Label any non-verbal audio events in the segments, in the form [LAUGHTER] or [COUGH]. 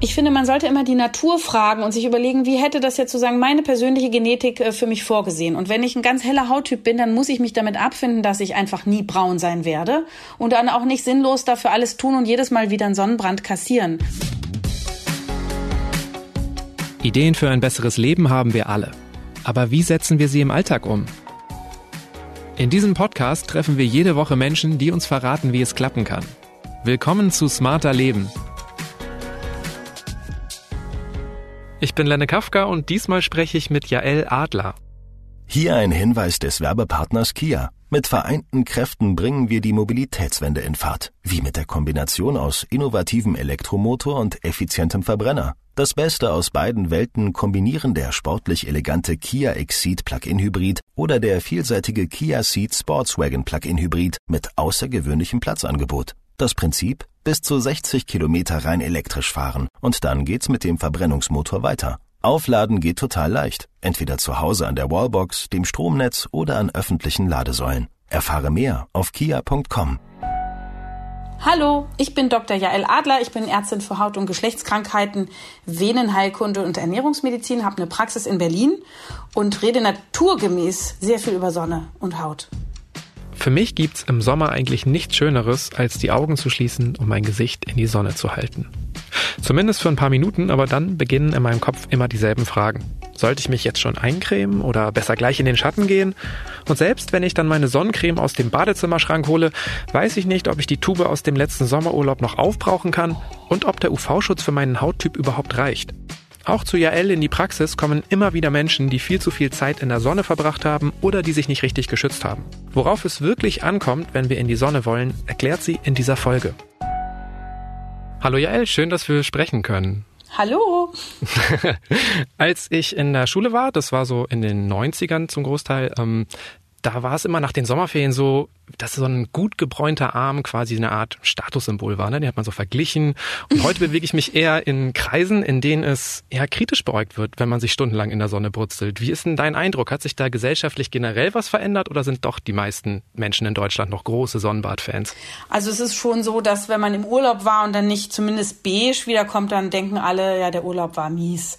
Ich finde, man sollte immer die Natur fragen und sich überlegen, wie hätte das jetzt sozusagen meine persönliche Genetik äh, für mich vorgesehen. Und wenn ich ein ganz heller Hauttyp bin, dann muss ich mich damit abfinden, dass ich einfach nie braun sein werde und dann auch nicht sinnlos dafür alles tun und jedes Mal wieder einen Sonnenbrand kassieren. Ideen für ein besseres Leben haben wir alle. Aber wie setzen wir sie im Alltag um? In diesem Podcast treffen wir jede Woche Menschen, die uns verraten, wie es klappen kann. Willkommen zu Smarter Leben Ich bin Lenne Kafka und diesmal spreche ich mit Jael Adler. Hier ein Hinweis des Werbepartners Kia. Mit vereinten Kräften bringen wir die Mobilitätswende in Fahrt. Wie mit der Kombination aus innovativem Elektromotor und effizientem Verbrenner. Das Beste aus beiden Welten kombinieren der sportlich elegante Kia Exceed Plug-in Hybrid oder der vielseitige Kia Ceed Sportswagen Plug-in Hybrid mit außergewöhnlichem Platzangebot. Das Prinzip? Bis zu 60 Kilometer rein elektrisch fahren und dann geht's mit dem Verbrennungsmotor weiter. Aufladen geht total leicht. Entweder zu Hause an der Wallbox, dem Stromnetz oder an öffentlichen Ladesäulen. Erfahre mehr auf kia.com. Hallo, ich bin Dr. Jael Adler. Ich bin Ärztin für Haut- und Geschlechtskrankheiten, Venenheilkunde und Ernährungsmedizin, habe eine Praxis in Berlin und rede naturgemäß sehr viel über Sonne und Haut. Für mich gibt's im Sommer eigentlich nichts Schöneres, als die Augen zu schließen und mein Gesicht in die Sonne zu halten. Zumindest für ein paar Minuten, aber dann beginnen in meinem Kopf immer dieselben Fragen. Sollte ich mich jetzt schon eincremen oder besser gleich in den Schatten gehen? Und selbst wenn ich dann meine Sonnencreme aus dem Badezimmerschrank hole, weiß ich nicht, ob ich die Tube aus dem letzten Sommerurlaub noch aufbrauchen kann und ob der UV-Schutz für meinen Hauttyp überhaupt reicht. Auch zu Jael in die Praxis kommen immer wieder Menschen, die viel zu viel Zeit in der Sonne verbracht haben oder die sich nicht richtig geschützt haben. Worauf es wirklich ankommt, wenn wir in die Sonne wollen, erklärt sie in dieser Folge. Hallo Jael, schön, dass wir sprechen können. Hallo. [LAUGHS] Als ich in der Schule war, das war so in den 90ern zum Großteil, ähm, da war es immer nach den Sommerferien so, dass so ein gut gebräunter Arm quasi eine Art Statussymbol war. Ne? Den hat man so verglichen. Und heute bewege ich mich eher in Kreisen, in denen es eher kritisch beäugt wird, wenn man sich stundenlang in der Sonne brutzelt. Wie ist denn dein Eindruck? Hat sich da gesellschaftlich generell was verändert oder sind doch die meisten Menschen in Deutschland noch große Sonnenbadfans? Also es ist schon so, dass wenn man im Urlaub war und dann nicht zumindest beige wiederkommt, dann denken alle, ja, der Urlaub war mies.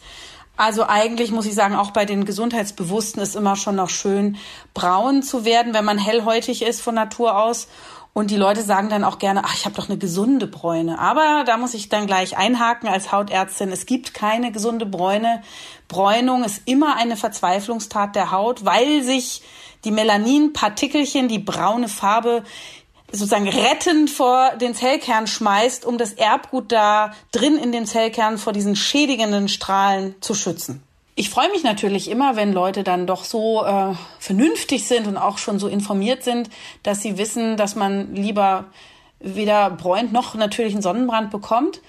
Also eigentlich muss ich sagen, auch bei den Gesundheitsbewussten ist immer schon noch schön, braun zu werden, wenn man hellhäutig ist von Natur aus. Und die Leute sagen dann auch gerne, ach, ich habe doch eine gesunde Bräune. Aber da muss ich dann gleich einhaken als Hautärztin. Es gibt keine gesunde Bräune. Bräunung ist immer eine Verzweiflungstat der Haut, weil sich die Melaninpartikelchen, die braune Farbe, sozusagen rettend vor den Zellkern schmeißt, um das Erbgut da drin in dem Zellkern vor diesen schädigenden Strahlen zu schützen. Ich freue mich natürlich immer, wenn Leute dann doch so äh, vernünftig sind und auch schon so informiert sind, dass sie wissen, dass man lieber weder bräunt noch natürlich einen Sonnenbrand bekommt.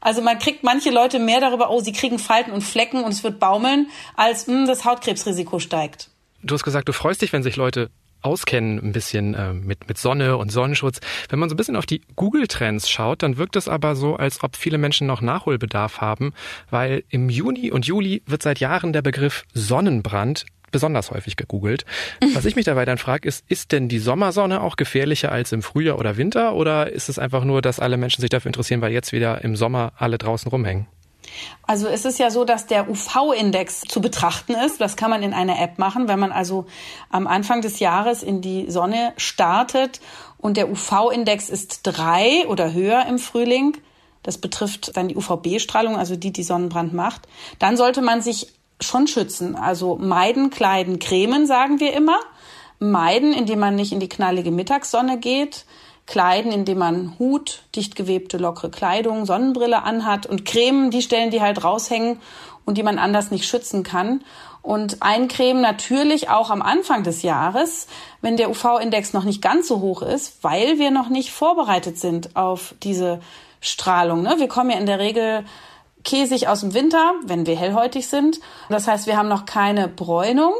Also man kriegt manche Leute mehr darüber, oh, sie kriegen Falten und Flecken und es wird baumeln, als mh, hm, das Hautkrebsrisiko steigt. Du hast gesagt, du freust dich, wenn sich Leute auskennen ein bisschen äh, mit, mit Sonne und Sonnenschutz. Wenn man so ein bisschen auf die Google-Trends schaut, dann wirkt es aber so, als ob viele Menschen noch Nachholbedarf haben, weil im Juni und Juli wird seit Jahren der Begriff Sonnenbrand besonders häufig gegoogelt. [LAUGHS] Was ich mich dabei dann frage, ist, ist denn die Sommersonne auch gefährlicher als im Frühjahr oder Winter oder ist es einfach nur, dass alle Menschen sich dafür interessieren, weil jetzt wieder im Sommer alle draußen rumhängen? Also es ist ja so, dass der UV-Index zu betrachten ist. Das kann man in einer App machen, wenn man also am Anfang des Jahres in die Sonne startet und der UV-Index ist drei oder höher im Frühling. Das betrifft dann die UVB-Strahlung, also die, die Sonnenbrand macht. Dann sollte man sich schon schützen. Also meiden, kleiden, cremen, sagen wir immer. Meiden, indem man nicht in die knallige Mittagssonne geht kleiden, indem man Hut, dicht gewebte, lockere Kleidung, Sonnenbrille anhat und Cremen, die Stellen, die halt raushängen und die man anders nicht schützen kann. Und eincremen natürlich auch am Anfang des Jahres, wenn der UV-Index noch nicht ganz so hoch ist, weil wir noch nicht vorbereitet sind auf diese Strahlung. Ne? Wir kommen ja in der Regel käsig aus dem Winter, wenn wir hellhäutig sind. Das heißt, wir haben noch keine Bräunung,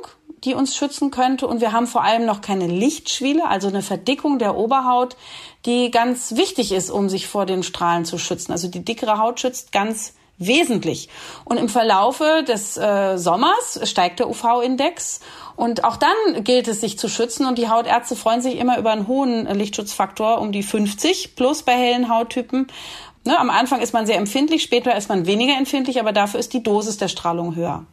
die uns schützen könnte. Und wir haben vor allem noch keine Lichtschwiele, also eine Verdickung der Oberhaut, die ganz wichtig ist, um sich vor den Strahlen zu schützen. Also die dickere Haut schützt ganz wesentlich. Und im Verlaufe des äh, Sommers steigt der UV-Index und auch dann gilt es, sich zu schützen. Und die Hautärzte freuen sich immer über einen hohen Lichtschutzfaktor um die 50 plus bei hellen Hauttypen, Ne, am Anfang ist man sehr empfindlich, später ist man weniger empfindlich, aber dafür ist die Dosis der Strahlung höher.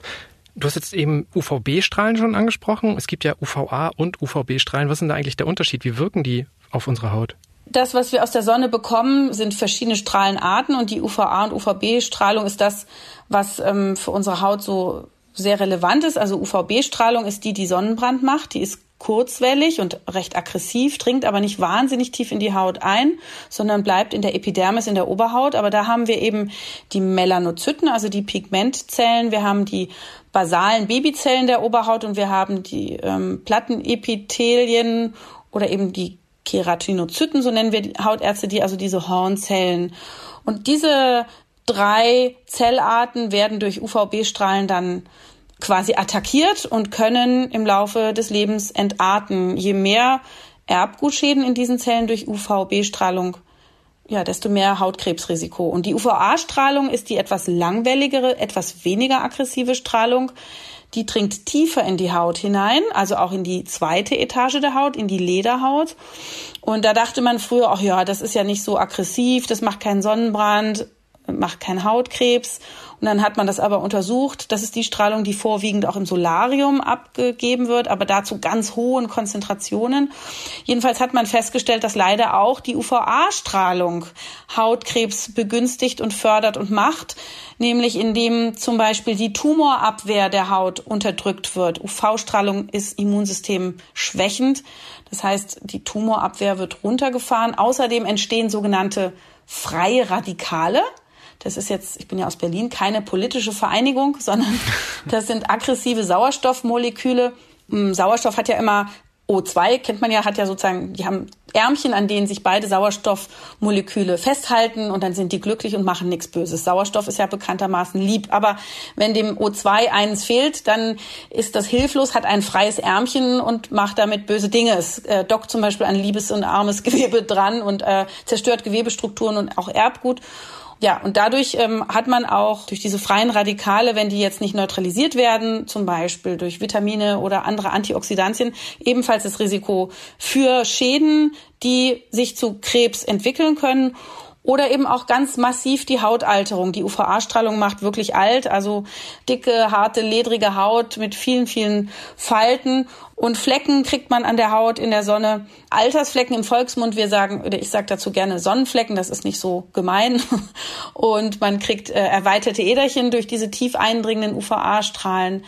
Du hast jetzt eben UVB-Strahlen schon angesprochen. Es gibt ja UVA und UVB-Strahlen. Was ist denn da eigentlich der Unterschied? Wie wirken die auf unsere Haut? Das, was wir aus der Sonne bekommen, sind verschiedene Strahlenarten und die UVA und UVB-Strahlung ist das, was ähm, für unsere Haut so sehr relevant ist. Also UVB-Strahlung ist die, die Sonnenbrand macht. Die ist kurzwellig und recht aggressiv, dringt aber nicht wahnsinnig tief in die Haut ein, sondern bleibt in der Epidermis, in der Oberhaut. Aber da haben wir eben die Melanozyten, also die Pigmentzellen. Wir haben die basalen Babyzellen der Oberhaut und wir haben die ähm, Plattenepithelien oder eben die Keratinozyten, so nennen wir die Hautärzte die, also diese Hornzellen. Und diese drei Zellarten werden durch UVB-Strahlen dann quasi attackiert und können im Laufe des Lebens entarten. Je mehr Erbgutschäden in diesen Zellen durch UVB-Strahlung, ja, desto mehr Hautkrebsrisiko. Und die UVA-Strahlung ist die etwas langwelligere, etwas weniger aggressive Strahlung. Die dringt tiefer in die Haut hinein, also auch in die zweite Etage der Haut, in die Lederhaut. Und da dachte man früher, ach ja, das ist ja nicht so aggressiv, das macht keinen Sonnenbrand, macht keinen Hautkrebs. Und dann hat man das aber untersucht. Das ist die Strahlung, die vorwiegend auch im Solarium abgegeben wird, aber dazu ganz hohen Konzentrationen. Jedenfalls hat man festgestellt, dass leider auch die UVA-Strahlung Hautkrebs begünstigt und fördert und macht, nämlich indem zum Beispiel die Tumorabwehr der Haut unterdrückt wird. UV-Strahlung ist Immunsystem schwächend. Das heißt, die Tumorabwehr wird runtergefahren. Außerdem entstehen sogenannte freie Radikale. Das ist jetzt, ich bin ja aus Berlin, keine politische Vereinigung, [LAUGHS] sondern das sind aggressive Sauerstoffmoleküle. Mm, Sauerstoff hat ja immer O2 kennt man ja, hat ja sozusagen, die haben Ärmchen, an denen sich beide Sauerstoffmoleküle festhalten und dann sind die glücklich und machen nichts Böses. Sauerstoff ist ja bekanntermaßen lieb, aber wenn dem O2 eines fehlt, dann ist das hilflos, hat ein freies Ärmchen und macht damit böse Dinge. Es äh, dockt zum Beispiel an liebes und armes Gewebe [LAUGHS] dran und äh, zerstört Gewebestrukturen und auch Erbgut. Ja, und dadurch ähm, hat man auch durch diese freien Radikale, wenn die jetzt nicht neutralisiert werden, zum Beispiel durch Vitamine oder andere Antioxidantien, ebenfalls das Risiko für Schäden, die sich zu Krebs entwickeln können. Oder eben auch ganz massiv die Hautalterung. Die UVA-Strahlung macht wirklich alt, also dicke, harte, ledrige Haut mit vielen, vielen Falten. Und Flecken kriegt man an der Haut in der Sonne. Altersflecken im Volksmund, wir sagen, oder ich sage dazu gerne Sonnenflecken, das ist nicht so gemein. [LAUGHS] Und man kriegt äh, erweiterte Äderchen durch diese tief eindringenden UVA-Strahlen.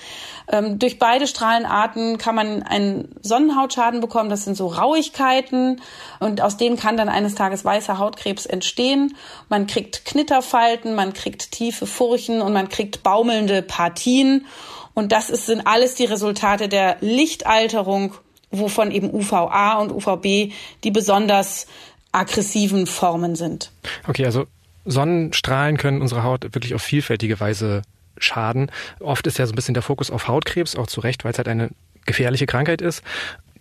Ähm, durch beide Strahlenarten kann man einen Sonnenhautschaden bekommen. Das sind so Rauigkeiten. Und aus denen kann dann eines Tages weißer Hautkrebs entstehen. Man kriegt Knitterfalten, man kriegt tiefe Furchen und man kriegt baumelnde Partien. Und das ist, sind alles die Resultate der Lichtalterung, wovon eben UVA und UVB die besonders aggressiven Formen sind. Okay, also Sonnenstrahlen können unsere Haut wirklich auf vielfältige Weise schaden. Oft ist ja so ein bisschen der Fokus auf Hautkrebs, auch zu Recht, weil es halt eine gefährliche Krankheit ist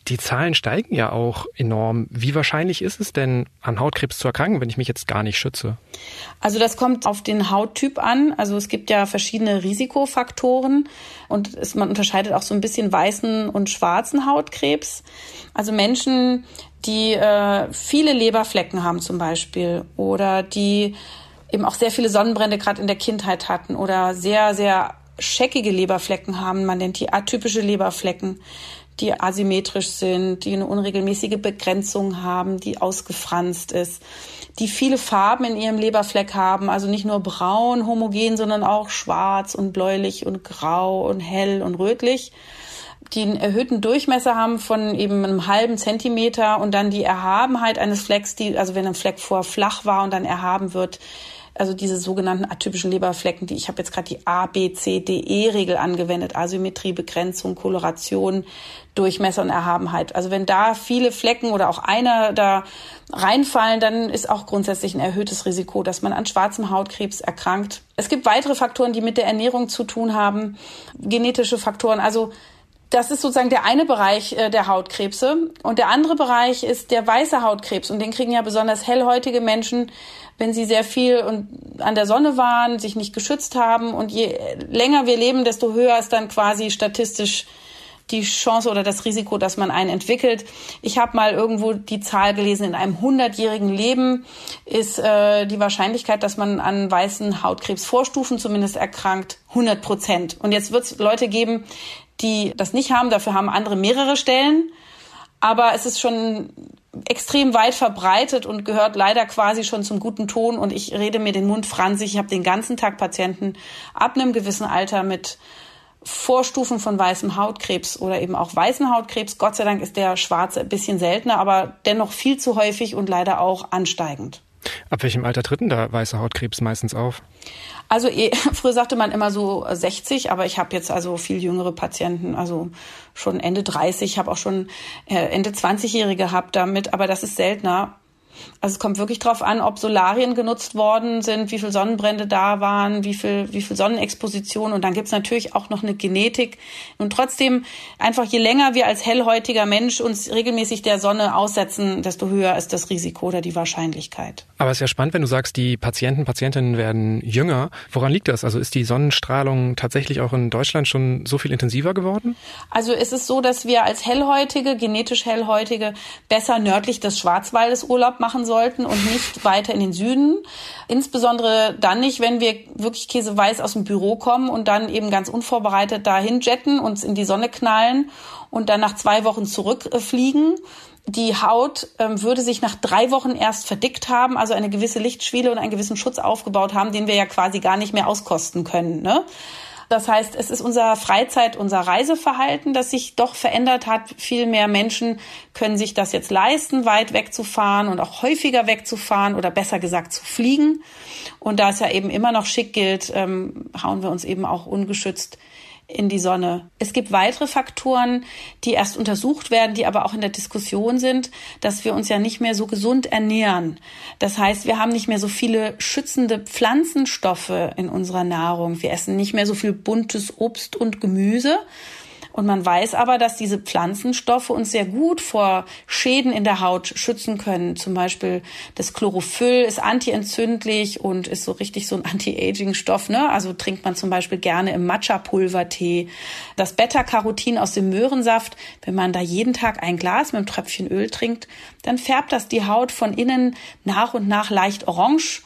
die Zahlen steigen ja auch enorm. Wie wahrscheinlich ist es denn, an Hautkrebs zu erkranken, wenn ich mich jetzt gar nicht schütze? Also das kommt auf den Hauttyp an. Also es gibt ja verschiedene Risikofaktoren und es, man unterscheidet auch so ein bisschen weißen und schwarzen Hautkrebs. Also Menschen, die äh, viele Leberflecken haben zum Beispiel oder die eben auch sehr viele Sonnenbrände gerade in der Kindheit hatten oder sehr, sehr scheckige Leberflecken haben. Man nennt die atypische Leberflecken die asymmetrisch sind, die eine unregelmäßige Begrenzung haben, die ausgefranst ist, die viele Farben in ihrem Leberfleck haben, also nicht nur braun, homogen, sondern auch schwarz und bläulich und grau und hell und rötlich die einen erhöhten Durchmesser haben von eben einem halben Zentimeter und dann die Erhabenheit eines Flecks, die, also wenn ein Fleck vorher flach war und dann erhaben wird, also diese sogenannten atypischen Leberflecken, die ich habe jetzt gerade die A, B, C, D, E-Regel angewendet, Asymmetrie, Begrenzung, Koloration, Durchmesser und Erhabenheit. Also wenn da viele Flecken oder auch einer da reinfallen, dann ist auch grundsätzlich ein erhöhtes Risiko, dass man an schwarzem Hautkrebs erkrankt. Es gibt weitere Faktoren, die mit der Ernährung zu tun haben, genetische Faktoren. Also das ist sozusagen der eine Bereich äh, der Hautkrebse. Und der andere Bereich ist der weiße Hautkrebs. Und den kriegen ja besonders hellhäutige Menschen, wenn sie sehr viel an der Sonne waren, sich nicht geschützt haben. Und je länger wir leben, desto höher ist dann quasi statistisch die Chance oder das Risiko, dass man einen entwickelt. Ich habe mal irgendwo die Zahl gelesen, in einem hundertjährigen Leben ist äh, die Wahrscheinlichkeit, dass man an weißen Hautkrebsvorstufen zumindest erkrankt, 100 Prozent. Und jetzt wird es Leute geben, die das nicht haben. Dafür haben andere mehrere Stellen. Aber es ist schon extrem weit verbreitet und gehört leider quasi schon zum guten Ton. Und ich rede mir den Mund franzig. Ich habe den ganzen Tag Patienten ab einem gewissen Alter mit Vorstufen von weißem Hautkrebs oder eben auch weißen Hautkrebs. Gott sei Dank ist der schwarze ein bisschen seltener, aber dennoch viel zu häufig und leider auch ansteigend. Ab welchem Alter tritt denn da weißer Hautkrebs meistens auf? Also eh, [LAUGHS] früher sagte man immer so 60, aber ich habe jetzt also viel jüngere Patienten, also schon Ende 30, habe auch schon äh, Ende 20-Jährige gehabt damit, aber das ist seltener. Also es kommt wirklich darauf an, ob Solarien genutzt worden sind, wie viel Sonnenbrände da waren, wie viel, wie viel Sonnenexposition. Und dann gibt's natürlich auch noch eine Genetik. Und trotzdem, einfach je länger wir als hellhäutiger Mensch uns regelmäßig der Sonne aussetzen, desto höher ist das Risiko oder die Wahrscheinlichkeit. Aber es ist ja spannend, wenn du sagst, die Patienten, Patientinnen werden jünger. Woran liegt das? Also ist die Sonnenstrahlung tatsächlich auch in Deutschland schon so viel intensiver geworden? Also es ist so, dass wir als Hellhäutige, genetisch Hellhäutige, besser nördlich des Schwarzwaldes Urlaub machen sollten und nicht weiter in den Süden. Insbesondere dann nicht, wenn wir wirklich käseweiß aus dem Büro kommen und dann eben ganz unvorbereitet dahin jetten, uns in die Sonne knallen und dann nach zwei Wochen zurückfliegen. Die Haut ähm, würde sich nach drei Wochen erst verdickt haben, also eine gewisse Lichtschwele und einen gewissen Schutz aufgebaut haben, den wir ja quasi gar nicht mehr auskosten können. Ne? Das heißt, es ist unser Freizeit, unser Reiseverhalten, das sich doch verändert hat. Viel mehr Menschen können sich das jetzt leisten, weit wegzufahren und auch häufiger wegzufahren oder besser gesagt zu fliegen. Und da es ja eben immer noch schick gilt, ähm, hauen wir uns eben auch ungeschützt in die Sonne. Es gibt weitere Faktoren, die erst untersucht werden, die aber auch in der Diskussion sind, dass wir uns ja nicht mehr so gesund ernähren. Das heißt, wir haben nicht mehr so viele schützende Pflanzenstoffe in unserer Nahrung. Wir essen nicht mehr so viel buntes Obst und Gemüse, und man weiß aber, dass diese Pflanzenstoffe uns sehr gut vor Schäden in der Haut schützen können. Zum Beispiel das Chlorophyll ist antientzündlich und ist so richtig so ein Anti-Aging-Stoff. Ne? Also trinkt man zum Beispiel gerne im Matcha-Pulvertee. Das Beta-Carotin aus dem Möhrensaft, wenn man da jeden Tag ein Glas mit einem Tröpfchen Öl trinkt, dann färbt das die Haut von innen nach und nach leicht orange.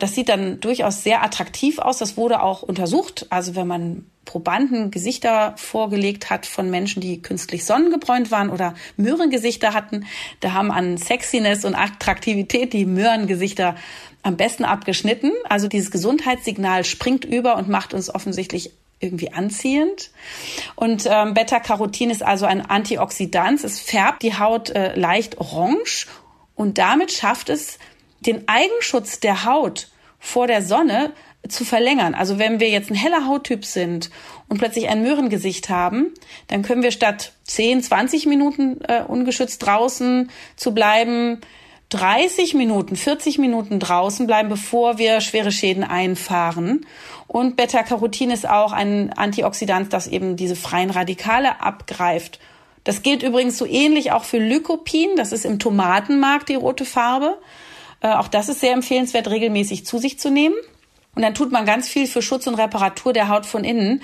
Das sieht dann durchaus sehr attraktiv aus. Das wurde auch untersucht. Also wenn man Probanden Gesichter vorgelegt hat von Menschen, die künstlich sonnengebräunt waren oder Möhrengesichter hatten. Da haben an Sexiness und Attraktivität die Möhrengesichter am besten abgeschnitten. Also dieses Gesundheitssignal springt über und macht uns offensichtlich irgendwie anziehend. Und ähm, Beta-Carotin ist also ein Antioxidant. Es färbt die Haut äh, leicht orange und damit schafft es, den Eigenschutz der Haut vor der Sonne zu verlängern. Also wenn wir jetzt ein heller Hauttyp sind und plötzlich ein Möhrengesicht haben, dann können wir statt 10, 20 Minuten äh, ungeschützt draußen zu bleiben, 30 Minuten, 40 Minuten draußen bleiben, bevor wir schwere Schäden einfahren. Und Beta-Carotin ist auch ein Antioxidant, das eben diese freien Radikale abgreift. Das gilt übrigens so ähnlich auch für Lycopin, das ist im Tomatenmark die rote Farbe. Äh, auch das ist sehr empfehlenswert, regelmäßig zu sich zu nehmen. Und dann tut man ganz viel für Schutz und Reparatur der Haut von innen.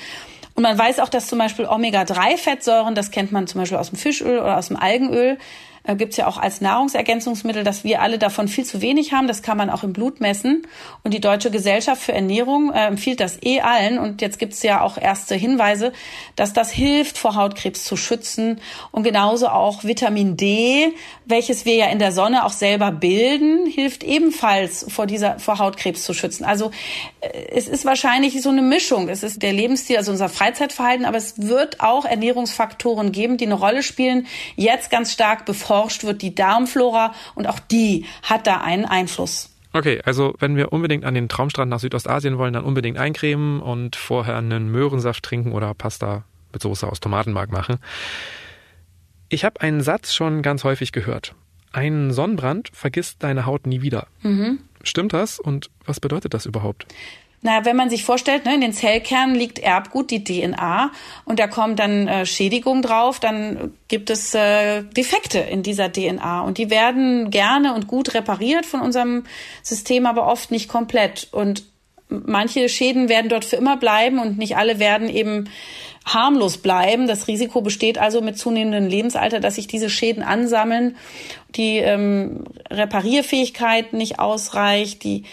Und man weiß auch, dass zum Beispiel Omega-3-Fettsäuren, das kennt man zum Beispiel aus dem Fischöl oder aus dem Algenöl, äh, gibt's ja auch als Nahrungsergänzungsmittel, dass wir alle davon viel zu wenig haben. Das kann man auch im Blut messen. Und die Deutsche Gesellschaft für Ernährung äh, empfiehlt das eh allen. Und jetzt gibt's ja auch erste Hinweise, dass das hilft, vor Hautkrebs zu schützen. Und genauso auch Vitamin D, welches wir ja in der Sonne auch selber bilden, hilft ebenfalls vor dieser, vor Hautkrebs zu schützen. Also es ist wahrscheinlich so eine Mischung. Es ist der Lebensstil, also unser Freizeitverhalten, aber es wird auch Ernährungsfaktoren geben, die eine Rolle spielen. Jetzt ganz stark bevor erforscht wird, die Darmflora und auch die hat da einen Einfluss. Okay, also wenn wir unbedingt an den Traumstrand nach Südostasien wollen, dann unbedingt eincremen und vorher einen Möhrensaft trinken oder Pasta mit Soße aus Tomatenmark machen. Ich habe einen Satz schon ganz häufig gehört. Ein Sonnenbrand vergisst deine Haut nie wieder. Mhm. Stimmt das? Und was bedeutet das überhaupt? Na, wenn man sich vorstellt, ne, in den Zellkernen liegt Erbgut, die DNA, und da kommt dann äh, Schädigung drauf, dann gibt es äh, Defekte in dieser DNA und die werden gerne und gut repariert von unserem System, aber oft nicht komplett. Und manche Schäden werden dort für immer bleiben und nicht alle werden eben harmlos bleiben. Das Risiko besteht also mit zunehmendem Lebensalter, dass sich diese Schäden ansammeln, die ähm, Reparierfähigkeit nicht ausreicht, die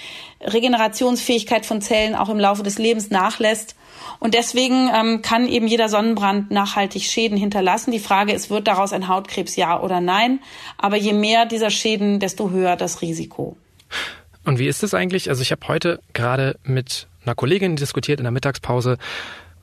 Regenerationsfähigkeit von Zellen auch im Laufe des Lebens nachlässt. Und deswegen ähm, kann eben jeder Sonnenbrand nachhaltig Schäden hinterlassen. Die Frage ist, wird daraus ein Hautkrebs ja oder nein? Aber je mehr dieser Schäden, desto höher das Risiko. Und wie ist es eigentlich? Also ich habe heute gerade mit einer Kollegin diskutiert in der Mittagspause,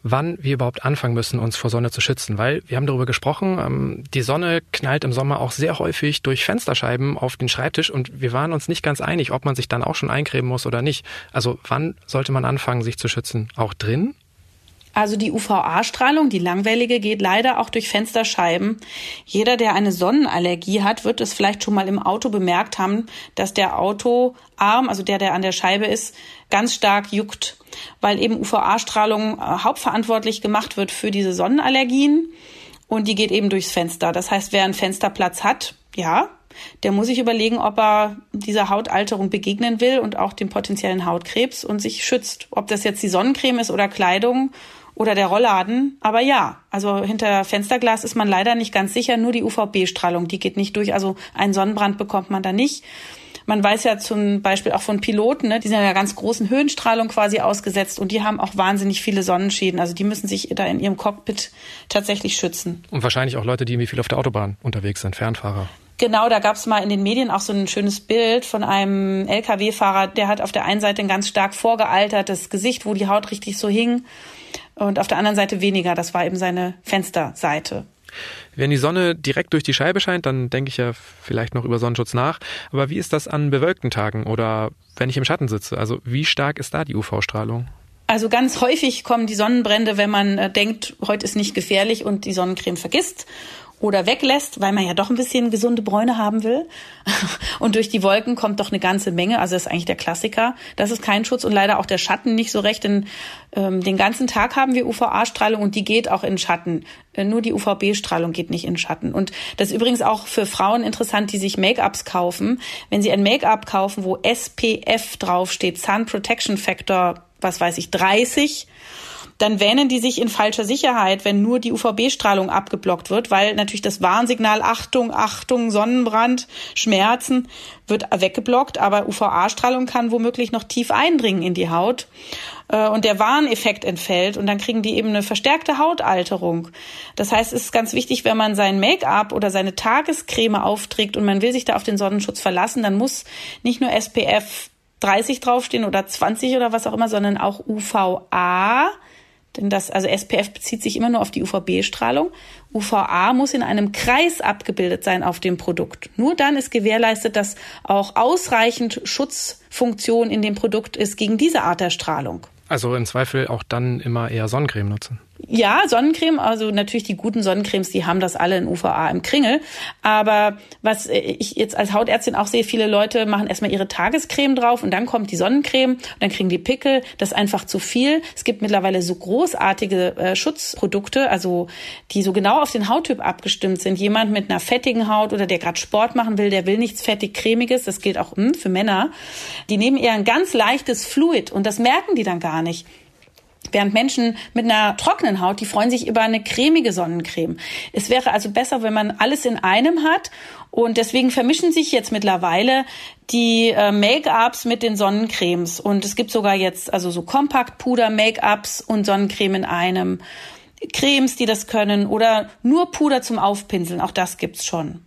wann wir überhaupt anfangen müssen, uns vor Sonne zu schützen. Weil wir haben darüber gesprochen, ähm, die Sonne knallt im Sommer auch sehr häufig durch Fensterscheiben auf den Schreibtisch und wir waren uns nicht ganz einig, ob man sich dann auch schon eincremen muss oder nicht. Also wann sollte man anfangen, sich zu schützen? Auch drin? Also die UVA-Strahlung, die langwellige, geht leider auch durch Fensterscheiben. Jeder, der eine Sonnenallergie hat, wird es vielleicht schon mal im Auto bemerkt haben, dass der Autoarm, also der, der an der Scheibe ist, ganz stark juckt, weil eben UVA-Strahlung äh, hauptverantwortlich gemacht wird für diese Sonnenallergien und die geht eben durchs Fenster. Das heißt, wer einen Fensterplatz hat, ja, der muss sich überlegen, ob er dieser Hautalterung begegnen will und auch dem potenziellen Hautkrebs und sich schützt. Ob das jetzt die Sonnencreme ist oder Kleidung oder der Rollladen. Aber ja, also hinter Fensterglas ist man leider nicht ganz sicher. Nur die UVB-Strahlung, die geht nicht durch. Also einen Sonnenbrand bekommt man da nicht. Man weiß ja zum Beispiel auch von Piloten, ne, die sind ja ganz großen Höhenstrahlung quasi ausgesetzt und die haben auch wahnsinnig viele Sonnenschäden. Also die müssen sich da in ihrem Cockpit tatsächlich schützen. Und wahrscheinlich auch Leute, die irgendwie viel auf der Autobahn unterwegs sind, Fernfahrer. Genau, da gab es mal in den Medien auch so ein schönes Bild von einem Lkw-Fahrer, der hat auf der einen Seite ein ganz stark vorgealtertes Gesicht, wo die Haut richtig so hing, und auf der anderen Seite weniger. Das war eben seine Fensterseite. Wenn die Sonne direkt durch die Scheibe scheint, dann denke ich ja vielleicht noch über Sonnenschutz nach. Aber wie ist das an bewölkten Tagen oder wenn ich im Schatten sitze? Also wie stark ist da die UV-Strahlung? Also ganz häufig kommen die Sonnenbrände, wenn man äh, denkt, heute ist nicht gefährlich und die Sonnencreme vergisst oder weglässt, weil man ja doch ein bisschen gesunde Bräune haben will. [LAUGHS] Und durch die Wolken kommt doch eine ganze Menge. Also das ist eigentlich der Klassiker. Das ist kein Schutz und leider auch der Schatten nicht so recht. Denn ähm, den ganzen Tag haben wir UVA-Strahlung und die geht auch in Schatten. Äh, nur die UVB-Strahlung geht nicht in Schatten. Und das ist übrigens auch für Frauen interessant, die sich Make-ups kaufen. Wenn sie ein Make-up kaufen, wo SPF draufsteht, Sun Protection Factor, was weiß ich, 30, dann wähnen die sich in falscher Sicherheit, wenn nur die UVB-Strahlung abgeblockt wird, weil natürlich das Warnsignal Achtung, Achtung, Sonnenbrand, Schmerzen wird weggeblockt, aber UVA-Strahlung kann womöglich noch tief eindringen in die Haut äh, und der Warneffekt entfällt und dann kriegen die eben eine verstärkte Hautalterung. Das heißt, es ist ganz wichtig, wenn man sein Make-up oder seine Tagescreme aufträgt und man will sich da auf den Sonnenschutz verlassen, dann muss nicht nur SPF 30 draufstehen oder 20 oder was auch immer, sondern auch UVA denn das, also SPF bezieht sich immer nur auf die UVB-Strahlung. UVA muss in einem Kreis abgebildet sein auf dem Produkt. Nur dann ist gewährleistet, dass auch ausreichend Schutzfunktion in dem Produkt ist gegen diese Art der Strahlung. Also im Zweifel auch dann immer eher Sonnencreme nutzen. Ja, Sonnencreme, also natürlich die guten Sonnencremes, die haben das alle in UVA im Kringel. Aber was ich jetzt als Hautärztin auch sehe, viele Leute machen erstmal ihre Tagescreme drauf und dann kommt die Sonnencreme und dann kriegen die Pickel. Das ist einfach zu viel. Es gibt mittlerweile so großartige äh, Schutzprodukte, also die so genau auf den Hauttyp abgestimmt sind. Jemand mit einer fettigen Haut oder der gerade Sport machen will, der will nichts fettig cremiges. Das gilt auch hm, für Männer. Die nehmen eher ein ganz leichtes Fluid und das merken die dann gar nicht. Während Menschen mit einer trockenen Haut, die freuen sich über eine cremige Sonnencreme. Es wäre also besser, wenn man alles in einem hat. Und deswegen vermischen sich jetzt mittlerweile die äh, Make-ups mit den Sonnencremes. Und es gibt sogar jetzt also so Kompaktpuder, Make-ups und Sonnencreme in einem. Cremes, die das können oder nur Puder zum Aufpinseln. Auch das gibt's schon.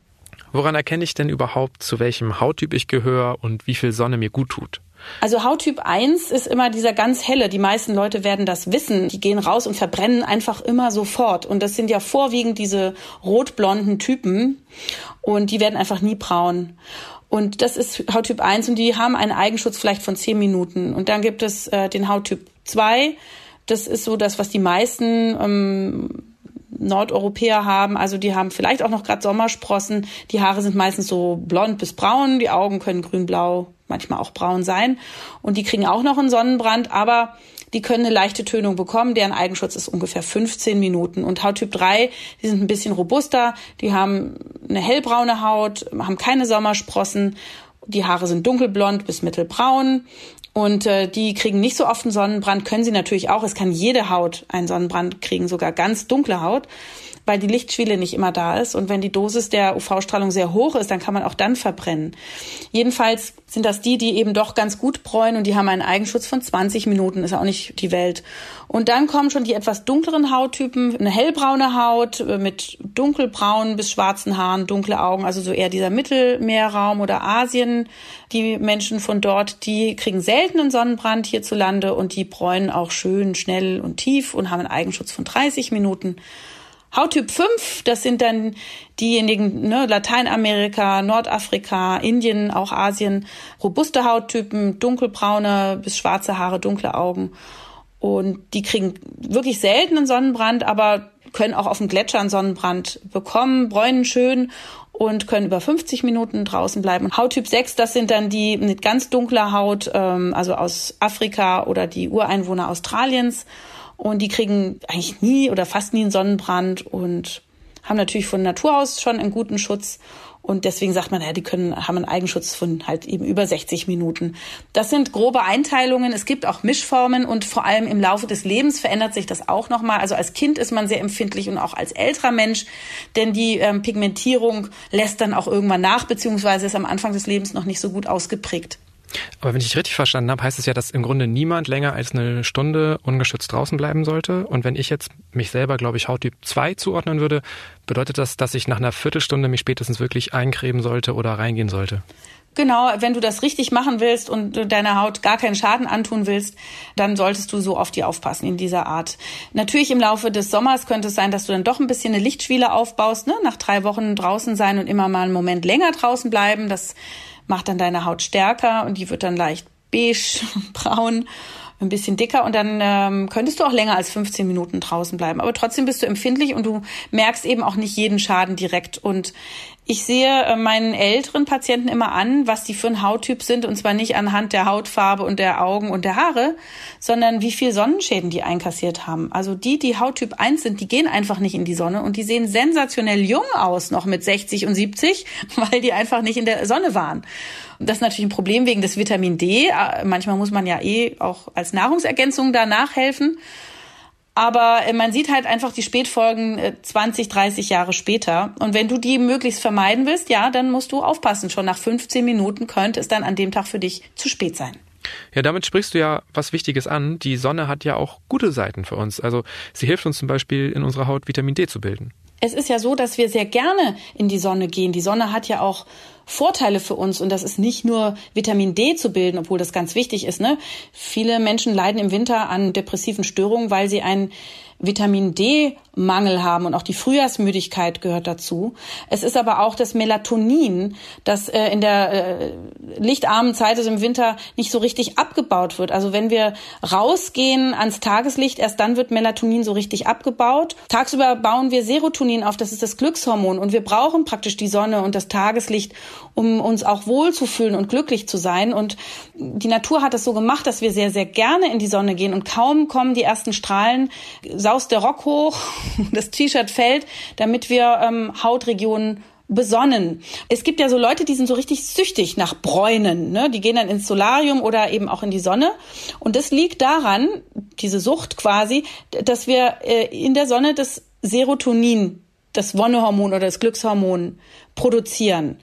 Woran erkenne ich denn überhaupt, zu welchem Hauttyp ich gehöre und wie viel Sonne mir gut tut? Also Hauttyp 1 ist immer dieser ganz helle. Die meisten Leute werden das wissen. Die gehen raus und verbrennen einfach immer sofort. Und das sind ja vorwiegend diese rotblonden Typen. Und die werden einfach nie braun. Und das ist Hauttyp 1 und die haben einen Eigenschutz vielleicht von 10 Minuten. Und dann gibt es äh, den Hauttyp 2. Das ist so das, was die meisten ähm, Nordeuropäer haben. Also die haben vielleicht auch noch gerade Sommersprossen. Die Haare sind meistens so blond bis braun. Die Augen können grün-blau manchmal auch braun sein. Und die kriegen auch noch einen Sonnenbrand, aber die können eine leichte Tönung bekommen. Deren Eigenschutz ist ungefähr 15 Minuten. Und Hauttyp 3, die sind ein bisschen robuster. Die haben eine hellbraune Haut, haben keine Sommersprossen. Die Haare sind dunkelblond bis mittelbraun. Und äh, die kriegen nicht so oft einen Sonnenbrand, können sie natürlich auch. Es kann jede Haut einen Sonnenbrand kriegen, sogar ganz dunkle Haut weil die Lichtschwelle nicht immer da ist. Und wenn die Dosis der UV-Strahlung sehr hoch ist, dann kann man auch dann verbrennen. Jedenfalls sind das die, die eben doch ganz gut bräunen und die haben einen Eigenschutz von 20 Minuten, ist auch nicht die Welt. Und dann kommen schon die etwas dunkleren Hauttypen, eine hellbraune Haut äh, mit dunkelbraunen bis schwarzen Haaren, dunkle Augen, also so eher dieser Mittelmeerraum oder Asien. Die Menschen von dort, die kriegen seltenen Sonnenbrand hierzulande und die bräunen auch schön schnell und tief und haben einen Eigenschutz von 30 Minuten. Hauttyp 5, das sind dann diejenigen, ne, Lateinamerika, Nordafrika, Indien, auch Asien, robuste Hauttypen, dunkelbraune bis schwarze Haare, dunkle Augen. Und die kriegen wirklich seltenen Sonnenbrand, aber können auch auf dem Gletscher einen Sonnenbrand bekommen, bräunen schön und können über 50 Minuten draußen bleiben. Und Hauttyp 6, das sind dann die mit ganz dunkler Haut, ähm, also aus Afrika oder die Ureinwohner Australiens und die kriegen eigentlich nie oder fast nie einen Sonnenbrand und haben natürlich von Natur aus schon einen guten Schutz. Und deswegen sagt man, ja, die können, haben einen Eigenschutz von halt eben über 60 Minuten. Das sind grobe Einteilungen. Es gibt auch Mischformen und vor allem im Laufe des Lebens verändert sich das auch nochmal. Also als Kind ist man sehr empfindlich und auch als älterer Mensch, denn die ähm, Pigmentierung lässt dann auch irgendwann nach, beziehungsweise ist am Anfang des Lebens noch nicht so gut ausgeprägt. Aber wenn ich richtig verstanden habe, heißt es ja, dass im Grunde niemand länger als eine Stunde ungeschützt draußen bleiben sollte. Und wenn ich jetzt mich selber, glaube ich, Hauttyp 2 zuordnen würde, bedeutet das, dass ich nach einer Viertelstunde mich spätestens wirklich eincremen sollte oder reingehen sollte? Genau, wenn du das richtig machen willst und deiner Haut gar keinen Schaden antun willst, dann solltest du so auf die aufpassen in dieser Art. Natürlich im Laufe des Sommers könnte es sein, dass du dann doch ein bisschen eine Lichtschwiele aufbaust, ne? nach drei Wochen draußen sein und immer mal einen Moment länger draußen bleiben. Das macht dann deine Haut stärker und die wird dann leicht beige, [LAUGHS] braun, ein bisschen dicker und dann ähm, könntest du auch länger als 15 Minuten draußen bleiben. Aber trotzdem bist du empfindlich und du merkst eben auch nicht jeden Schaden direkt. Und ich sehe äh, meinen älteren Patienten immer an, was die für ein Hauttyp sind und zwar nicht anhand der Hautfarbe und der Augen und der Haare, sondern wie viel Sonnenschäden die einkassiert haben. Also die, die Hauttyp 1 sind, die gehen einfach nicht in die Sonne und die sehen sensationell jung aus, noch mit 60 und 70, [LAUGHS] weil die einfach nicht in der Sonne waren. Das ist natürlich ein Problem wegen des Vitamin D. Äh, manchmal muss man ja eh auch als Nahrungsergänzung da nachhelfen. Aber äh, man sieht halt einfach die Spätfolgen 20, äh, 30 Jahre später. Und wenn du die möglichst vermeiden willst, ja, dann musst du aufpassen. Schon nach 15 Minuten könnte es dann an dem Tag für dich zu spät sein. Ja, damit sprichst du ja was Wichtiges an. Die Sonne hat ja auch gute Seiten für uns. Also sie hilft uns zum Beispiel in unserer Haut Vitamin D zu bilden. Es ist ja so, dass wir sehr gerne in die Sonne gehen. Die Sonne hat ja auch Vorteile für uns und das ist nicht nur Vitamin D zu bilden, obwohl das ganz wichtig ist. Ne? Viele Menschen leiden im Winter an depressiven Störungen, weil sie ein Vitamin D-Mangel haben und auch die Frühjahrsmüdigkeit gehört dazu. Es ist aber auch das Melatonin, das äh, in der äh, lichtarmen Zeit, also im Winter, nicht so richtig abgebaut wird. Also wenn wir rausgehen ans Tageslicht, erst dann wird Melatonin so richtig abgebaut. Tagsüber bauen wir Serotonin auf, das ist das Glückshormon und wir brauchen praktisch die Sonne und das Tageslicht, um uns auch wohlzufühlen und glücklich zu sein. Und die Natur hat es so gemacht, dass wir sehr, sehr gerne in die Sonne gehen und kaum kommen die ersten Strahlen, saust der Rock hoch, [LAUGHS] das T-Shirt fällt, damit wir ähm, Hautregionen besonnen. Es gibt ja so Leute, die sind so richtig süchtig nach Bräunen. Ne? Die gehen dann ins Solarium oder eben auch in die Sonne. Und das liegt daran, diese Sucht quasi, dass wir äh, in der Sonne das Serotonin, das Wonnehormon oder das Glückshormon produzieren.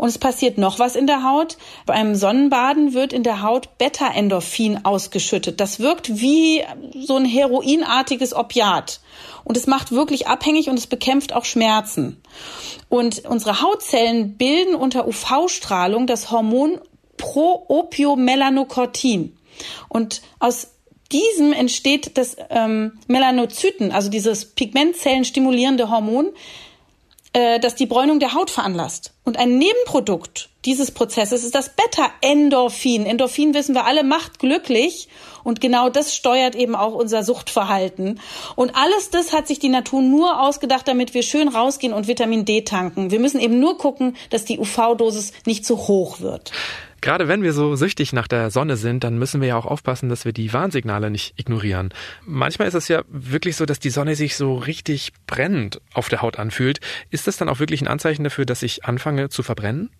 Und es passiert noch was in der Haut. Beim Sonnenbaden wird in der Haut Beta-Endorphin ausgeschüttet. Das wirkt wie so ein heroinartiges Opiat. Und es macht wirklich abhängig und es bekämpft auch Schmerzen. Und unsere Hautzellen bilden unter UV-Strahlung das Hormon Proopiomelanocortin. Und aus diesem entsteht das ähm, Melanozyten, also dieses Pigmentzellen stimulierende Hormon, äh, das die Bräunung der Haut veranlasst. Und ein Nebenprodukt dieses Prozesses ist das Beta-Endorphin. Endorphin wissen wir alle macht glücklich und genau das steuert eben auch unser Suchtverhalten. Und alles das hat sich die Natur nur ausgedacht, damit wir schön rausgehen und Vitamin D tanken. Wir müssen eben nur gucken, dass die UV-Dosis nicht zu hoch wird. Gerade wenn wir so süchtig nach der Sonne sind, dann müssen wir ja auch aufpassen, dass wir die Warnsignale nicht ignorieren. Manchmal ist es ja wirklich so, dass die Sonne sich so richtig brennend auf der Haut anfühlt. Ist das dann auch wirklich ein Anzeichen dafür, dass ich anfange zu verbrennen?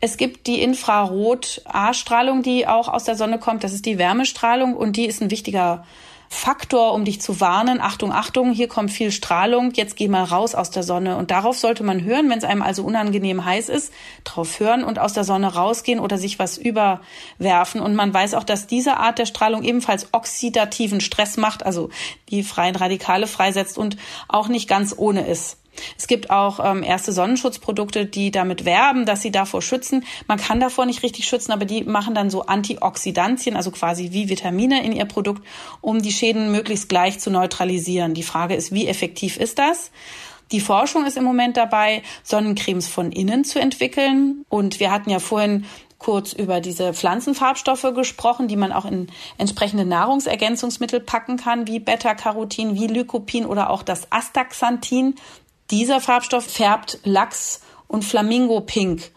Es gibt die Infrarot-A-Strahlung, die auch aus der Sonne kommt. Das ist die Wärmestrahlung und die ist ein wichtiger Faktor, um dich zu warnen. Achtung, Achtung, hier kommt viel Strahlung, jetzt geh mal raus aus der Sonne. Und darauf sollte man hören, wenn es einem also unangenehm heiß ist, drauf hören und aus der Sonne rausgehen oder sich was überwerfen. Und man weiß auch, dass diese Art der Strahlung ebenfalls oxidativen Stress macht, also die freien Radikale freisetzt und auch nicht ganz ohne ist. Es gibt auch ähm, erste Sonnenschutzprodukte, die damit werben, dass sie davor schützen. Man kann davor nicht richtig schützen, aber die machen dann so Antioxidantien, also quasi wie Vitamine in ihr Produkt, um die Schäden möglichst gleich zu neutralisieren. Die Frage ist, wie effektiv ist das? Die Forschung ist im Moment dabei, Sonnencremes von innen zu entwickeln. Und wir hatten ja vorhin kurz über diese Pflanzenfarbstoffe gesprochen, die man auch in entsprechende Nahrungsergänzungsmittel packen kann, wie Beta-Carotin, wie Lycopin oder auch das Astaxanthin. Dieser Farbstoff färbt Lachs und Flamingo pink.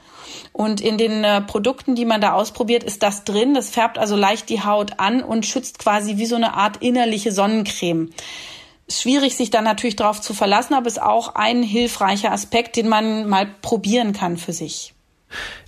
Und in den äh, Produkten, die man da ausprobiert, ist das drin. Das färbt also leicht die Haut an und schützt quasi wie so eine Art innerliche Sonnencreme. Schwierig, sich da natürlich drauf zu verlassen, aber ist auch ein hilfreicher Aspekt, den man mal probieren kann für sich.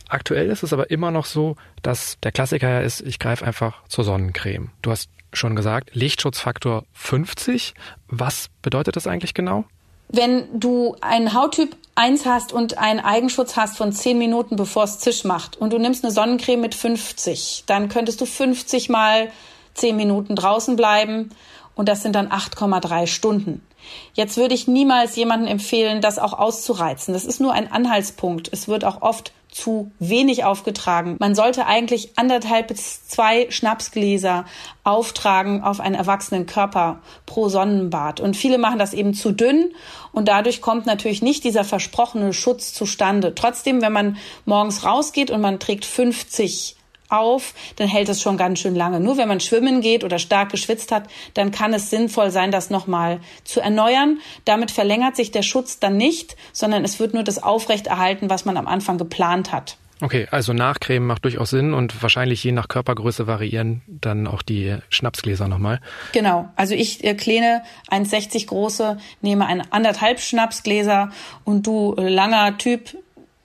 Aktuell ist es aber immer noch so, dass der Klassiker ja ist, ich greife einfach zur Sonnencreme. Du hast schon gesagt, Lichtschutzfaktor 50. Was bedeutet das eigentlich genau? Wenn du einen Hauttyp 1 hast und einen Eigenschutz hast von 10 Minuten, bevor es Zisch macht und du nimmst eine Sonnencreme mit 50, dann könntest du 50 mal 10 Minuten draußen bleiben und das sind dann 8,3 Stunden. Jetzt würde ich niemals jemandem empfehlen, das auch auszureizen. Das ist nur ein Anhaltspunkt. Es wird auch oft zu wenig aufgetragen. Man sollte eigentlich anderthalb bis zwei Schnapsgläser auftragen auf einen erwachsenen Körper pro Sonnenbad. Und viele machen das eben zu dünn und dadurch kommt natürlich nicht dieser versprochene Schutz zustande. Trotzdem, wenn man morgens rausgeht und man trägt 50 auf, dann hält es schon ganz schön lange. Nur wenn man schwimmen geht oder stark geschwitzt hat, dann kann es sinnvoll sein, das nochmal zu erneuern. Damit verlängert sich der Schutz dann nicht, sondern es wird nur das aufrechterhalten, was man am Anfang geplant hat. Okay, also Nachcremen macht durchaus Sinn und wahrscheinlich je nach Körpergröße variieren dann auch die Schnapsgläser nochmal. Genau, also ich äh, kleine 1,60 große nehme ein anderthalb Schnapsgläser und du äh, langer Typ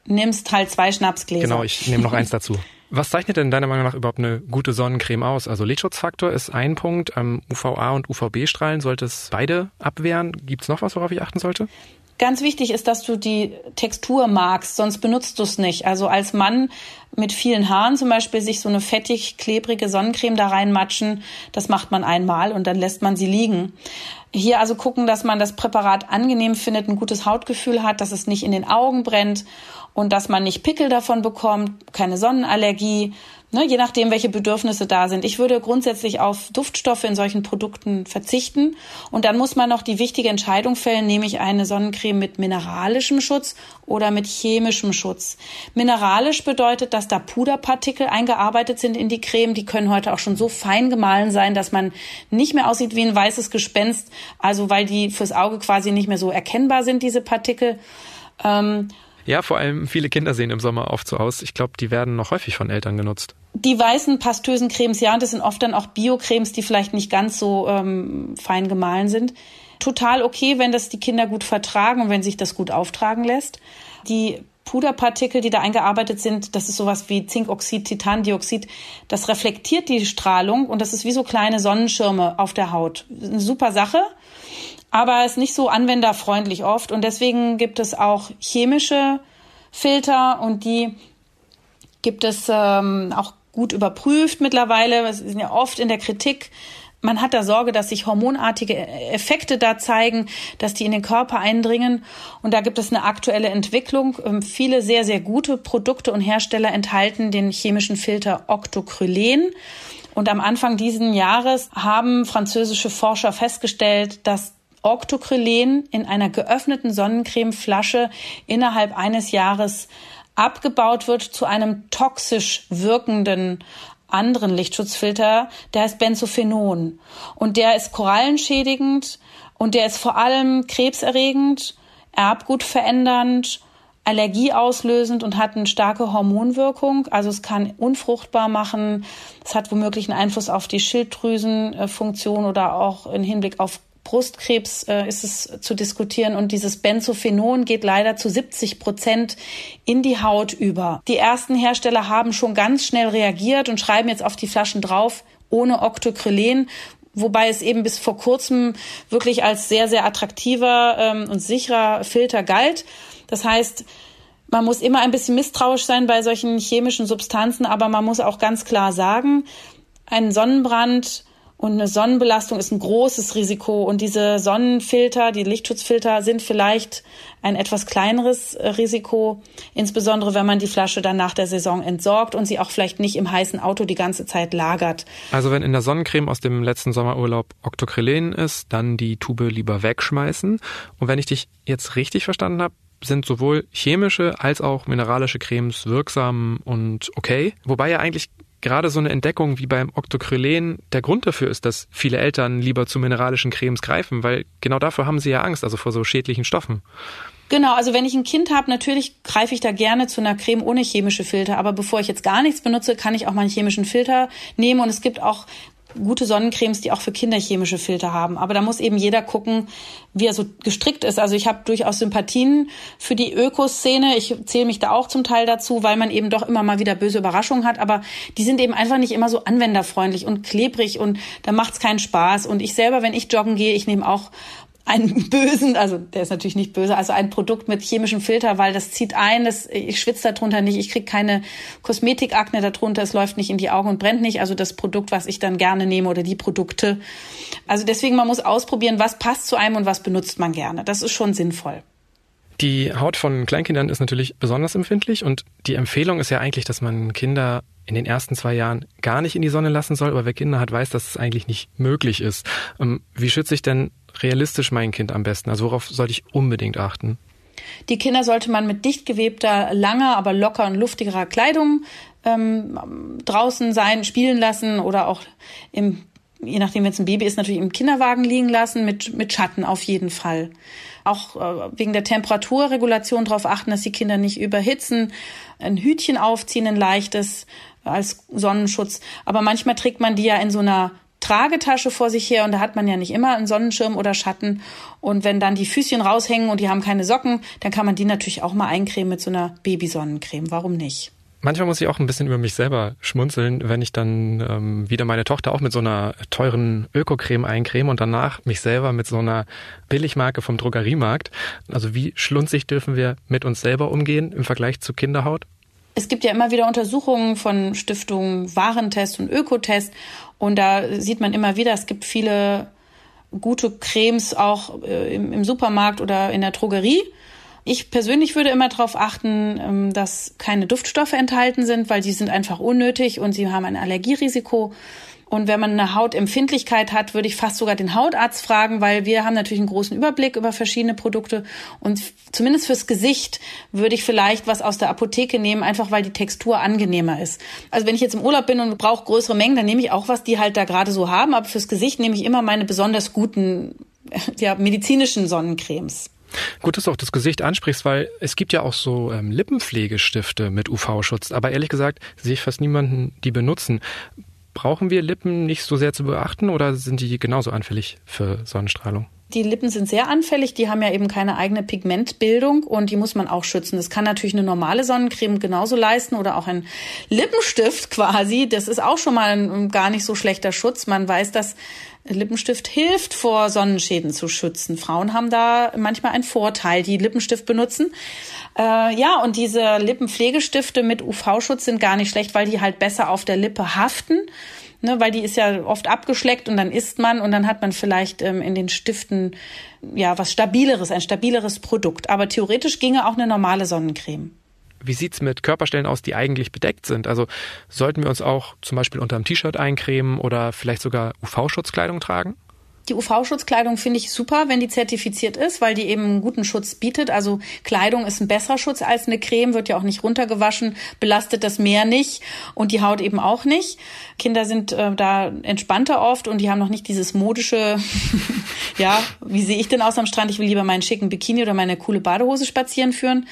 nimmst halt zwei Schnapsgläser. Genau, ich nehme noch eins dazu. [LAUGHS] Was zeichnet denn deiner Meinung nach überhaupt eine gute Sonnencreme aus? Also Lichtschutzfaktor ist ein Punkt. Ähm, UVA und UVB-Strahlen sollte es beide abwehren. Gibt es noch was, worauf ich achten sollte? Ganz wichtig ist, dass du die Textur magst, sonst benutzt du es nicht. Also als Mann mit vielen Haaren zum Beispiel sich so eine fettig, klebrige Sonnencreme da reinmatschen, das macht man einmal und dann lässt man sie liegen. Hier also gucken, dass man das Präparat angenehm findet, ein gutes Hautgefühl hat, dass es nicht in den Augen brennt und dass man nicht Pickel davon bekommt, keine Sonnenallergie, ne, je nachdem, welche Bedürfnisse da sind. Ich würde grundsätzlich auf Duftstoffe in solchen Produkten verzichten. Und dann muss man noch die wichtige Entscheidung fällen, nehme ich eine Sonnencreme mit mineralischem Schutz oder mit chemischem Schutz. Mineralisch bedeutet, dass da Puderpartikel eingearbeitet sind in die Creme. Die können heute auch schon so fein gemahlen sein, dass man nicht mehr aussieht wie ein weißes Gespenst. Also weil die fürs Auge quasi nicht mehr so erkennbar sind, diese Partikel. Ähm, ja, vor allem viele Kinder sehen im Sommer oft so aus. Ich glaube, die werden noch häufig von Eltern genutzt. Die weißen pastösen Cremes, ja, und das sind oft dann auch Bio-Cremes, die vielleicht nicht ganz so ähm, fein gemahlen sind. Total okay, wenn das die Kinder gut vertragen und wenn sich das gut auftragen lässt. Die Puderpartikel, die da eingearbeitet sind, das ist sowas wie Zinkoxid, Titandioxid, das reflektiert die Strahlung und das ist wie so kleine Sonnenschirme auf der Haut. Eine super Sache aber ist nicht so anwenderfreundlich oft. Und deswegen gibt es auch chemische Filter und die gibt es ähm, auch gut überprüft mittlerweile. Wir sind ja oft in der Kritik. Man hat da Sorge, dass sich hormonartige Effekte da zeigen, dass die in den Körper eindringen. Und da gibt es eine aktuelle Entwicklung. Ähm, viele sehr, sehr gute Produkte und Hersteller enthalten den chemischen Filter Octocrylen. Und am Anfang diesen Jahres haben französische Forscher festgestellt, dass Octocrylen in einer geöffneten Sonnencremeflasche innerhalb eines Jahres abgebaut wird zu einem toxisch wirkenden anderen Lichtschutzfilter, der heißt Benzophenon. Und der ist korallenschädigend und der ist vor allem krebserregend, erbgutverändernd, allergieauslösend und hat eine starke Hormonwirkung. Also es kann unfruchtbar machen. Es hat womöglich einen Einfluss auf die Schilddrüsenfunktion oder auch im Hinblick auf Brustkrebs äh, ist es zu diskutieren und dieses Benzophenon geht leider zu 70 Prozent in die Haut über. Die ersten Hersteller haben schon ganz schnell reagiert und schreiben jetzt auf die Flaschen drauf, ohne Octocrylen, wobei es eben bis vor kurzem wirklich als sehr, sehr attraktiver ähm, und sicherer Filter galt. Das heißt, man muss immer ein bisschen misstrauisch sein bei solchen chemischen Substanzen, aber man muss auch ganz klar sagen, ein Sonnenbrand und eine Sonnenbelastung ist ein großes Risiko. Und diese Sonnenfilter, die Lichtschutzfilter sind vielleicht ein etwas kleineres äh, Risiko, insbesondere wenn man die Flasche dann nach der Saison entsorgt und sie auch vielleicht nicht im heißen Auto die ganze Zeit lagert. Also wenn in der Sonnencreme aus dem letzten Sommerurlaub Octocrylene ist, dann die Tube lieber wegschmeißen. Und wenn ich dich jetzt richtig verstanden habe, sind sowohl chemische als auch mineralische Cremes wirksam und okay. Wobei ja eigentlich gerade so eine Entdeckung wie beim Octocrylen der Grund dafür ist, dass viele Eltern lieber zu mineralischen Cremes greifen, weil genau dafür haben sie ja Angst, also vor so schädlichen Stoffen. Genau, also wenn ich ein Kind habe, natürlich greife ich da gerne zu einer Creme ohne chemische Filter. Aber bevor ich jetzt gar nichts benutze, kann ich auch mal einen chemischen Filter nehmen. Und es gibt auch gute Sonnencremes, die auch für Kinder chemische Filter haben. Aber da muss eben jeder gucken, wie er so gestrickt ist. Also ich habe durchaus Sympathien für die Ökoszene. Ich zähle mich da auch zum Teil dazu, weil man eben doch immer mal wieder böse Überraschungen hat. Aber die sind eben einfach nicht immer so anwenderfreundlich und klebrig und da macht's keinen Spaß. Und ich selber, wenn ich joggen gehe, ich nehme auch einen bösen, also der ist natürlich nicht böse, also ein Produkt mit chemischem Filter, weil das zieht ein, das, ich schwitze darunter nicht, ich kriege keine Kosmetikakne darunter, es läuft nicht in die Augen und brennt nicht. Also das Produkt, was ich dann gerne nehme oder die Produkte. Also deswegen, man muss ausprobieren, was passt zu einem und was benutzt man gerne. Das ist schon sinnvoll. Die Haut von Kleinkindern ist natürlich besonders empfindlich und die Empfehlung ist ja eigentlich, dass man Kinder in den ersten zwei Jahren gar nicht in die Sonne lassen soll, aber wer Kinder hat, weiß, dass es eigentlich nicht möglich ist. Ähm, wie schütze ich denn realistisch mein Kind am besten? Also worauf sollte ich unbedingt achten? Die Kinder sollte man mit dicht gewebter, langer, aber locker und luftigerer Kleidung ähm, draußen sein, spielen lassen oder auch im, je nachdem, wenn es ein Baby ist, natürlich im Kinderwagen liegen lassen, mit, mit Schatten auf jeden Fall. Auch äh, wegen der Temperaturregulation darauf achten, dass die Kinder nicht überhitzen, ein Hütchen aufziehen, ein leichtes als Sonnenschutz. Aber manchmal trägt man die ja in so einer Tragetasche vor sich her und da hat man ja nicht immer einen Sonnenschirm oder Schatten. Und wenn dann die Füßchen raushängen und die haben keine Socken, dann kann man die natürlich auch mal eincremen mit so einer Babysonnencreme. Warum nicht? Manchmal muss ich auch ein bisschen über mich selber schmunzeln, wenn ich dann ähm, wieder meine Tochter auch mit so einer teuren Ökocreme eincreme und danach mich selber mit so einer Billigmarke vom Drogeriemarkt. Also wie schlunzig dürfen wir mit uns selber umgehen im Vergleich zu Kinderhaut? Es gibt ja immer wieder Untersuchungen von Stiftungen Warentest und Ökotest und da sieht man immer wieder, es gibt viele gute Cremes auch äh, im, Supermarkt oder in der Drogerie. Ich persönlich würde immer darauf achten, ähm, dass keine Duftstoffe enthalten sind, weil die sind einfach unnötig und sie haben ein Allergierisiko. Und wenn man eine Hautempfindlichkeit hat, würde ich fast sogar den Hautarzt fragen, weil wir haben natürlich einen großen Überblick über verschiedene Produkte. Und zumindest fürs Gesicht würde ich vielleicht was aus der Apotheke nehmen, einfach weil die Textur angenehmer ist. Also wenn ich jetzt im Urlaub bin und brauche größere Mengen, dann nehme ich auch was, die halt da gerade so haben. Aber fürs Gesicht nehme ich immer meine besonders guten, [LAUGHS] ja, medizinischen Sonnencremes. Gut, dass du auch das Gesicht ansprichst, weil es gibt ja auch so ähm, Lippenpflegestifte mit UV-Schutz. Aber ehrlich gesagt sehe ich fast niemanden, die benutzen. Brauchen wir Lippen nicht so sehr zu beachten oder sind die genauso anfällig für Sonnenstrahlung? Die Lippen sind sehr anfällig, die haben ja eben keine eigene Pigmentbildung und die muss man auch schützen. Das kann natürlich eine normale Sonnencreme genauso leisten oder auch ein Lippenstift quasi. Das ist auch schon mal ein gar nicht so schlechter Schutz. Man weiß, dass Lippenstift hilft, vor Sonnenschäden zu schützen. Frauen haben da manchmal einen Vorteil, die Lippenstift benutzen. Äh, ja, und diese Lippenpflegestifte mit UV-Schutz sind gar nicht schlecht, weil die halt besser auf der Lippe haften. Ne, weil die ist ja oft abgeschleckt und dann isst man und dann hat man vielleicht ähm, in den Stiften ja was stabileres, ein stabileres Produkt. Aber theoretisch ginge auch eine normale Sonnencreme. Wie sieht's mit Körperstellen aus, die eigentlich bedeckt sind? Also sollten wir uns auch zum Beispiel unter einem T-Shirt eincremen oder vielleicht sogar UV-Schutzkleidung tragen? Die UV-Schutzkleidung finde ich super, wenn die zertifiziert ist, weil die eben einen guten Schutz bietet. Also Kleidung ist ein besserer Schutz als eine Creme, wird ja auch nicht runtergewaschen, belastet das Meer nicht und die Haut eben auch nicht. Kinder sind äh, da entspannter oft und die haben noch nicht dieses modische, [LAUGHS] ja, wie sehe ich denn aus am Strand? Ich will lieber meinen schicken Bikini oder meine coole Badehose spazieren führen.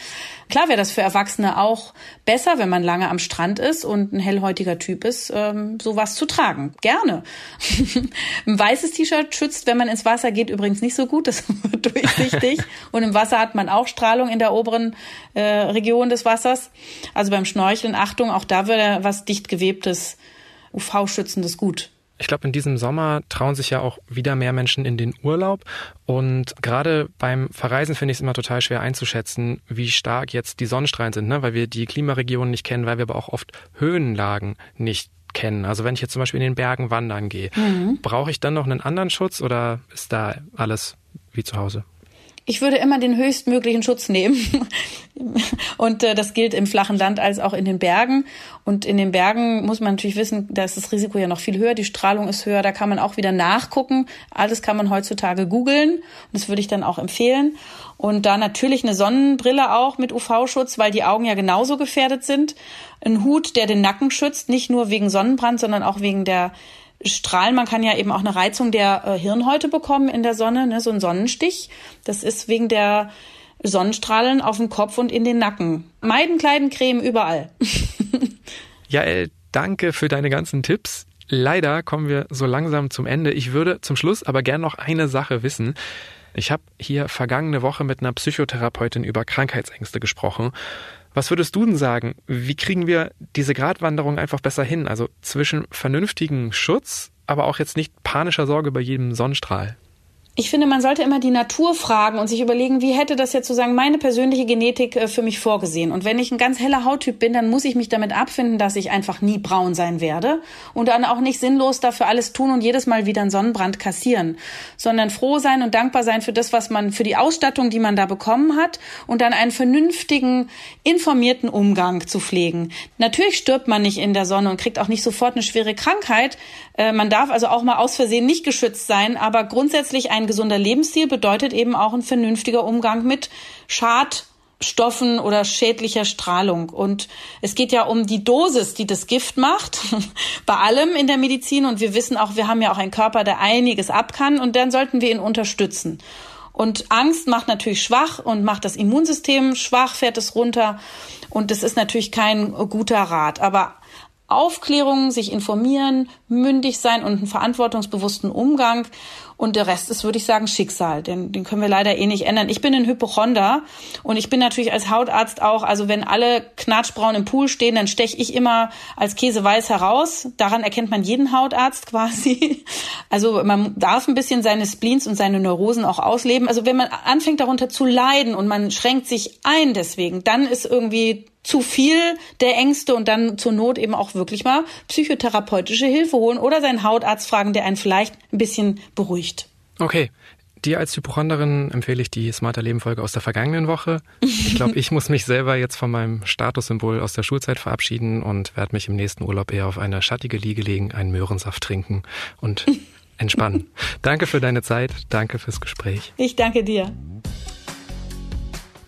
Klar wäre das für Erwachsene auch besser, wenn man lange am Strand ist und ein hellhäutiger Typ ist, ähm, sowas zu tragen. Gerne. [LAUGHS] ein weißes T-Shirt schützt, wenn man ins Wasser geht, übrigens nicht so gut. Das [LAUGHS] wird durchsichtig. [LAUGHS] und im Wasser hat man auch Strahlung in der oberen äh, Region des Wassers. Also beim Schnorcheln, Achtung, auch da würde was dicht gewebtes, UV-schützendes gut. Ich glaube, in diesem Sommer trauen sich ja auch wieder mehr Menschen in den Urlaub. Und gerade beim Verreisen finde ich es immer total schwer einzuschätzen, wie stark jetzt die Sonnenstrahlen sind, ne? weil wir die Klimaregionen nicht kennen, weil wir aber auch oft Höhenlagen nicht kennen. Also wenn ich jetzt zum Beispiel in den Bergen wandern gehe, mhm. brauche ich dann noch einen anderen Schutz oder ist da alles wie zu Hause? Ich würde immer den höchstmöglichen Schutz nehmen. Und äh, das gilt im flachen Land als auch in den Bergen. Und in den Bergen muss man natürlich wissen, da ist das Risiko ja noch viel höher, die Strahlung ist höher, da kann man auch wieder nachgucken. Alles kann man heutzutage googeln. Und das würde ich dann auch empfehlen. Und da natürlich eine Sonnenbrille auch mit UV-Schutz, weil die Augen ja genauso gefährdet sind. Ein Hut, der den Nacken schützt, nicht nur wegen Sonnenbrand, sondern auch wegen der Strahlen. Man kann ja eben auch eine Reizung der äh, Hirnhäute bekommen in der Sonne, ne, so ein Sonnenstich. Das ist wegen der Sonnenstrahlen auf dem Kopf und in den Nacken. Meiden, Kleiden, Creme, überall. [LAUGHS] Jael, danke für deine ganzen Tipps. Leider kommen wir so langsam zum Ende. Ich würde zum Schluss aber gern noch eine Sache wissen. Ich habe hier vergangene Woche mit einer Psychotherapeutin über Krankheitsängste gesprochen. Was würdest du denn sagen? Wie kriegen wir diese Gratwanderung einfach besser hin? Also zwischen vernünftigem Schutz, aber auch jetzt nicht panischer Sorge bei jedem Sonnenstrahl. Ich finde, man sollte immer die Natur fragen und sich überlegen, wie hätte das jetzt sozusagen meine persönliche Genetik äh, für mich vorgesehen. Und wenn ich ein ganz heller Hauttyp bin, dann muss ich mich damit abfinden, dass ich einfach nie braun sein werde und dann auch nicht sinnlos dafür alles tun und jedes Mal wieder einen Sonnenbrand kassieren, sondern froh sein und dankbar sein für das, was man, für die Ausstattung, die man da bekommen hat und dann einen vernünftigen, informierten Umgang zu pflegen. Natürlich stirbt man nicht in der Sonne und kriegt auch nicht sofort eine schwere Krankheit. Äh, man darf also auch mal aus Versehen nicht geschützt sein, aber grundsätzlich ein ein gesunder Lebensstil bedeutet eben auch ein vernünftiger Umgang mit Schadstoffen oder schädlicher Strahlung. Und es geht ja um die Dosis, die das Gift macht, [LAUGHS] bei allem in der Medizin. Und wir wissen auch, wir haben ja auch einen Körper, der einiges ab kann. Und dann sollten wir ihn unterstützen. Und Angst macht natürlich schwach und macht das Immunsystem schwach, fährt es runter. Und das ist natürlich kein guter Rat. Aber Aufklärung, sich informieren, mündig sein und einen verantwortungsbewussten Umgang und der Rest ist, würde ich sagen, Schicksal. Den, den können wir leider eh nicht ändern. Ich bin ein Hypochonder und ich bin natürlich als Hautarzt auch, also wenn alle knatschbraun im Pool stehen, dann steche ich immer als Käseweiß heraus. Daran erkennt man jeden Hautarzt quasi. Also man darf ein bisschen seine Spleens und seine Neurosen auch ausleben. Also wenn man anfängt darunter zu leiden und man schränkt sich ein deswegen, dann ist irgendwie zu viel der Ängste und dann zur Not eben auch wirklich mal psychotherapeutische Hilfe holen oder seinen Hautarzt fragen, der einen vielleicht ein bisschen beruhigt. Okay. Dir als Hypochonderin empfehle ich die Smarter Leben Folge aus der vergangenen Woche. Ich glaube, ich muss mich selber jetzt von meinem Statussymbol aus der Schulzeit verabschieden und werde mich im nächsten Urlaub eher auf eine schattige Liege legen, einen Möhrensaft trinken und entspannen. [LAUGHS] danke für deine Zeit, danke fürs Gespräch. Ich danke dir.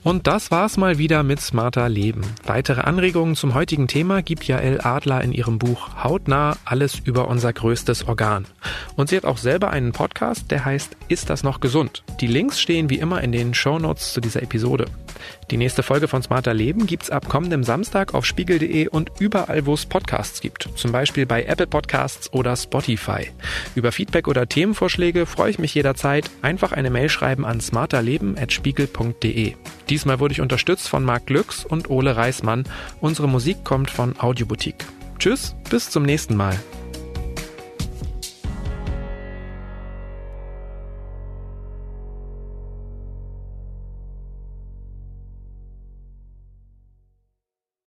Und das war's mal wieder mit Smarter Leben. Weitere Anregungen zum heutigen Thema gibt Jael Adler in ihrem Buch Hautnah alles über unser größtes Organ. Und sie hat auch selber einen Podcast, der heißt Ist das noch gesund? Die Links stehen wie immer in den Show Notes zu dieser Episode. Die nächste Folge von Smarter Leben gibt's ab kommendem Samstag auf spiegel.de und überall, wo es Podcasts gibt. Zum Beispiel bei Apple Podcasts oder Spotify. Über Feedback oder Themenvorschläge freue ich mich jederzeit. Einfach eine Mail schreiben an smarterleben.spiegel.de. Diesmal wurde ich unterstützt von Marc Glücks und Ole Reismann. Unsere Musik kommt von Audioboutique. Tschüss, bis zum nächsten Mal.